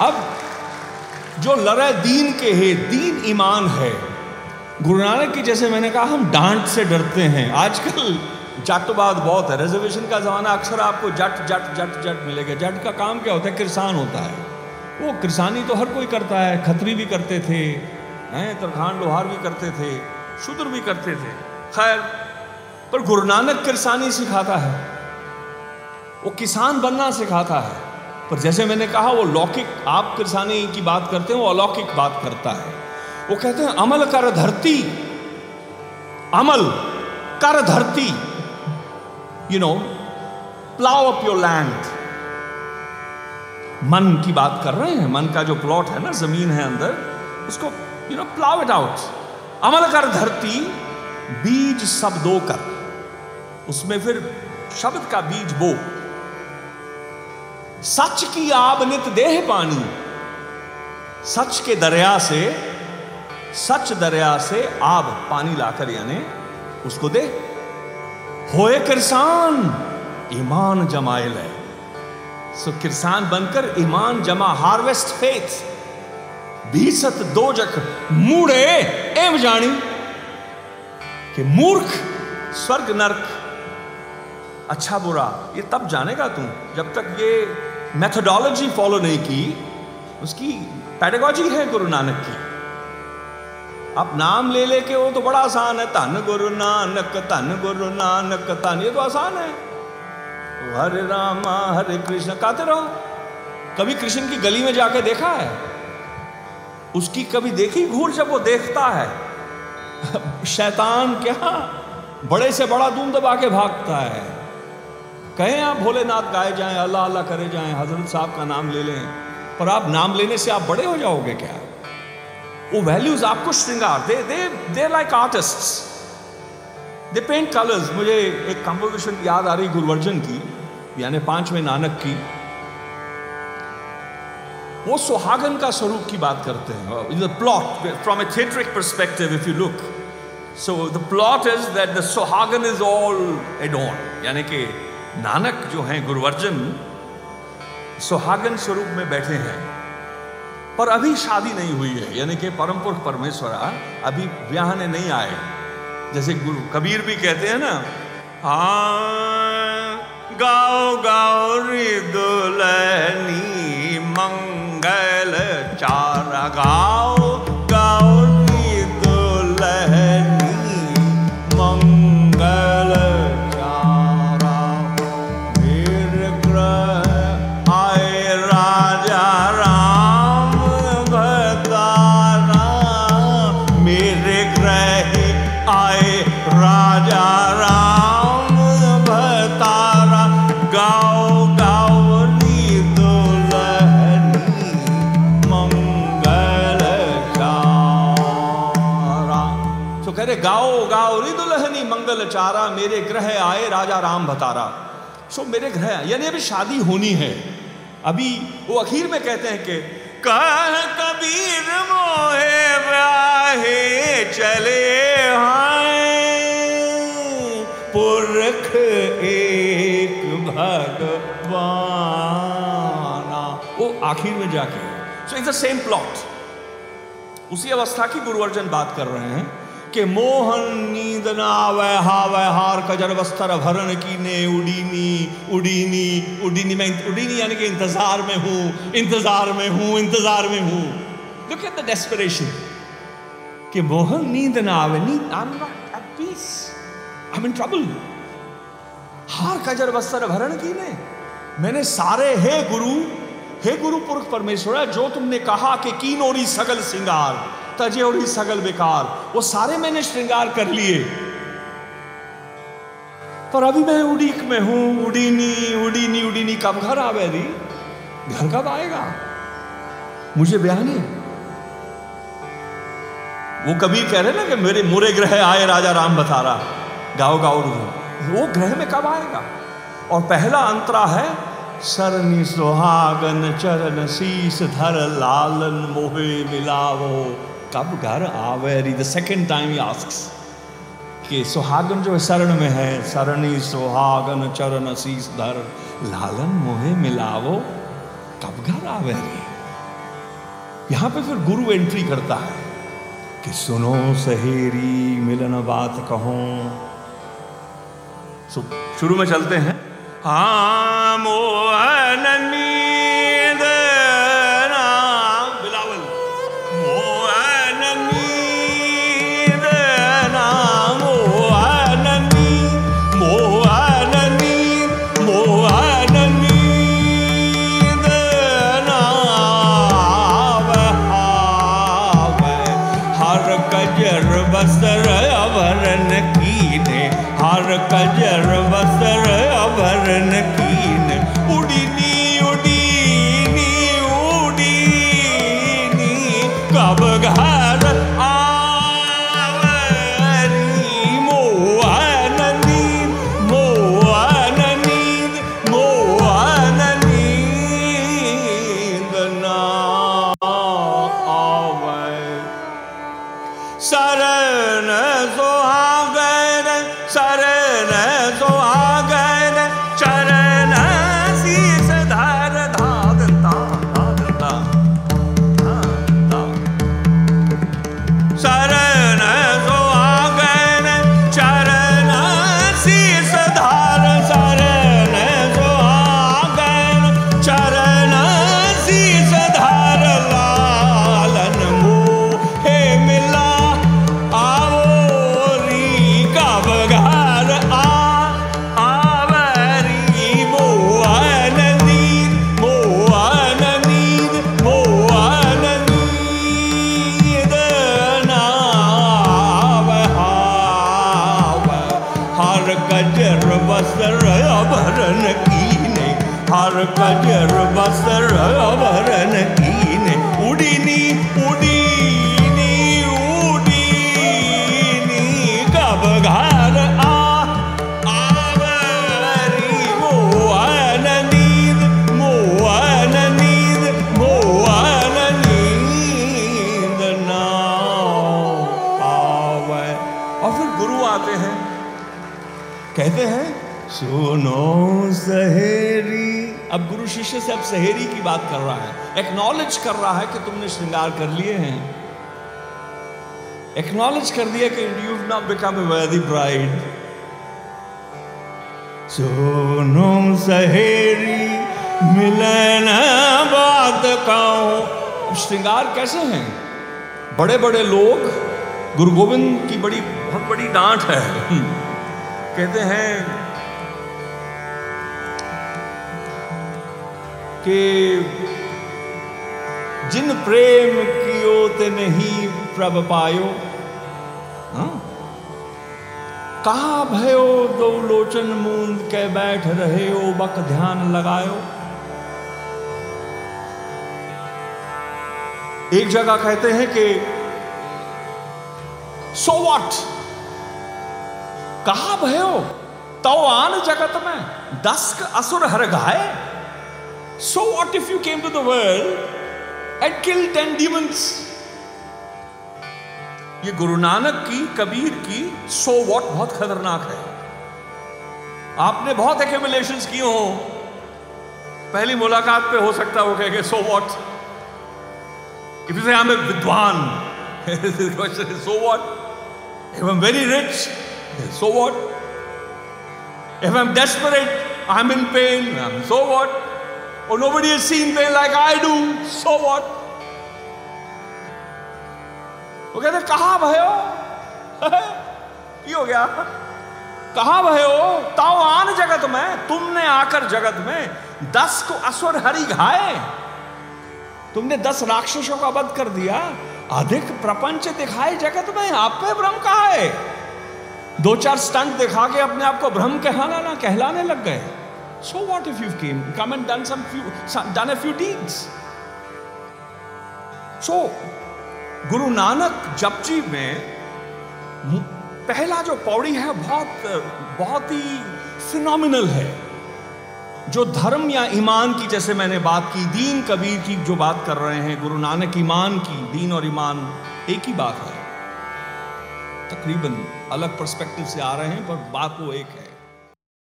अब जो लड़े दीन के है, दीन ईमान है, गुरु नानक की जैसे मैंने कहा, हम डांट से डरते हैं। आजकल जाटवाद बहुत है। रिजर्वेशन का जमाना अक्सर आपको जट जट जट जट मिलेगा। जट का काम क्या होता है? किसान होता है। वो किसानी तो हर कोई करता है। खत्री भी करते थे, हैं? तरखान लोहार भी करते थे, शूद्र भी करते थे। खैर, पर गुरु नानक किसानी सिखाता है। वो किसान बनना सिखाता है। पर जैसे मैंने कहा, वो लौकिक, आप किसानी की बात करते हैं, वो अलौकिक बात करता है। वो कहते हैं, अमल कर धरती। अमल कर धरती। You know plough up your land मन की बात कर रहे हैं, मन का जो प्लॉट है ना, ज़मीन है अंदर, उसको you know plough it out अमल कर धरती, बीज सब दो कर उसमें फिर शब्द का बीज बो। सच की आब नित देह पानी। सच के दरिया से, सच दरिया से आब पानी लाकर यानी उसको दे। होए किसान ईमान जमाइल है सो किसान बनकर ईमान जमा, हार्वेस्ट फेथ। बीसत दो जख मूड़े एम जानी कि मूर्ख, स्वर्ग नरक। अच्छा बुरा, ये तब जानेगा तू जब तक ये मेथोडोलॉजी फॉलो नहीं की, उसकी पैडागॉजी है गुरु नानक की। आप नाम ले लेके वो तो बड़ा आसान है, धन गुरु नानक, धन गुरु नानक, धन, ये तो आसान है। हरे रामा, हरे कृष्ण, कहते रहो। कभी कृष्ण की गली में जाके देखा है? उसकी कभी देखी घूर जब वो देखता है? शैतान क्या? बड़े से बड़ा दूम दबा के भागता है। कहें आप, भोलेनाथ गाए जाएँ, अल्लाह अल्लाह करे जाएँ, हज़रत साहब का नाम ले लें। पर आप नाम लेने से आप बड़े हो जाओगे क्या? वो वैल्यूज़ आपको श्रृंगार दे दे दे like artist they paint colours मुझे एक कंपोजिशन याद आ रही गुरुवर्जन की, यानी पाँचवें नानक की। वो सुहागन का स्वरूप की बात करते हैं। The plot from a theatric perspective if you look so the plot is that the सुहागन इज़ ऑल एडोन यानी कि नानक जो हैं गुरुवर्जन, सुहागन स्वरूप में बैठे हैं। पर अभी शादी नहीं हुई है, यानी कि परम पुरुष परमेश्वरा अभी ब्याहने नहीं आए जैसे गुरु कबीर भी कहते हैं ना हाँ गाओ गाओ दुलनी मंगल चारा गाओ। चारा मेरे ग्रह आए, राजा राम भतारा। सो मेरे ग्रह यानी अभी शादी होनी है। अभी वो अखीर में कहते हैं कि, कह कबीर मोहे ब्याहे चले पुरख एक भगवाना। वो आखिर में जाके so it's the same plot उसी अवस्था की गुरुवर्जन बात कर रहे हैं। कि मोहन नींद ना आवे हावे हार कजर बस्तर भरण की ने उडीनी उडीनी उडीनी, मैं उडीनी यानी कि इंतज़ार में हूँ, इंतज़ार में हूँ, इंतज़ार में हूँ। लुक एट द डेस्परेशन कि मोहन नींद ना आवे, नींद I am not at peace I am in trouble हार कजर बस्तर भरण की ने मैंने सारे, हे गुरु हे गुरु पुरुष परमेश्वर, जो तुमने कहा कि कीनोरी सगल सिंगार तजे और सगल बेकार। वो सारे मैंने श्रृंगार कर लिए। पर अभी मैं उड़ीक में हूँ, उड़ीनी उड़ीनी उड़ीनी। कब घर आवे री घर कब आएगा? मुझे बयाने वो कबीर कह रहे ना कि मेरे मुरे ग्रह आए, राजा राम बता रहा गाओ गाओ वो ग्रह में कब आएगा? और पहला अंतरा है, सरनी सुहागन चरण शीस धर लालन मोहे मिलावो। कब घर आवे the second time he asks कि सुहागन जो शरण में है सरणी सुहागन, चरण शीस धर लालन, मोहे मिलावो, कब घर आवे रे? यहाँ पे फिर गुरु एंट्री करता है कि सुनो सहेरी, मिलन बात कहो। शुरू में चलते हैं। हाँ मोहनी कजर बसर अभरन कीन उड़ीनी कजर बसर अभरन कीने उड़ीनी उड़ीनी उड़ीनी कब घर आ आवरी मोहन नींद मोहन नींद मोहन नींद ना आवे और फिर गुरु आते हैं, कहते हैं, सुनो सहेरी अब गुरु शिष्य से अब सहेरी की बात कर रहा है। एक्नॉलेज कर रहा है कि तुमने श्रृंगार कर लिए हैं। एक्नॉलेज कर दिया कि you not become a bride सुनो सहेरी मिलन बात कहो। श्रृंगार कैसे हैं? बड़े बड़े लोग गुरु गोविंद की बड़ी बहुत बड़ी डांट है। कहते हैं कि जिन प्रेम कियो ते नहीं प्रभ पायो हाँ? कहा भयो दो लोचन मूंद के बैठ रहे हो बक ध्यान लगायो? एक जगह कहते हैं कि, सो वॉट कहा भयो? तो आन जगत में, दस्क असुर हर गाय so what if you came to the world and kill ten demons ये गुरु नानक की, कबीर की सो वॉट बहुत खतरनाक है। आपने बहुत एक्यूमुलेशन किए हो। पहली मुलाकात पे हो सकता हो कहे सो what if you say I विद्वान so what if I'm very rich so what if I'm desperate I am in pain so what or nobody has seen pain like I do, so what? वो कहते कहा भयो की हो गया। कहा भयो ताओ आन जगत में। तुमने आकर जगत में दस को असुर हरि घाए। तुमने दस राक्षसों का वध कर दिया। अधिक प्रपंच दिखाए जगत में। आप पे भ्रम कहा है? दो चार स्टंट दिखा के अपने आप को भ्रम कहलाना कहलाने लग गए। So what if you've came, come and done some few, some, done a few deeds? So, Guru Nanak Japji में पहला जो पौड़ी है बहुत बहुत ही फिनोमिनल है। जो धर्म या ईमान की जैसे मैंने बात की दीन कबीर की जो बात कर रहे हैं गुरु नानक ईमान की दीन और ईमान एक ही बात है। तकरीबन अलग पर्सपेक्टिव से आ रहे हैं पर बात वो एक है।